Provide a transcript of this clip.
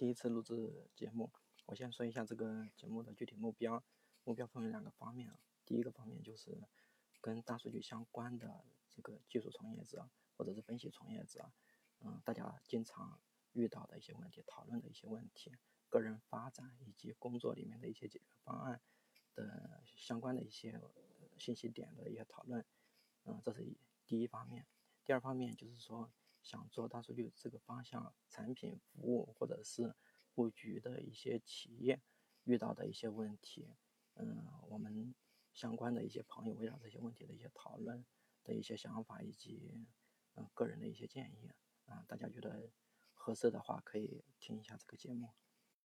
第一次录制节目，我先说一下这个节目的具体目标。目标分为两个方面啊，第一个方面就是跟大数据相关的这个技术从业者或者是分析从业者，嗯，大家经常遇到的一些问题，讨论的一些问题，个人发展以及工作里面的一些解决方案的相关的一些信息点的一些讨论，嗯，这是第一方面。第二方面就是说。想做大数据这个方向产品服务或者是布局的一些企业遇到的一些问题，嗯，我们相关的一些朋友围绕这些问题的一些讨论的一些想法以及嗯个人的一些建议啊，大家觉得合适的话可以听一下这个节目。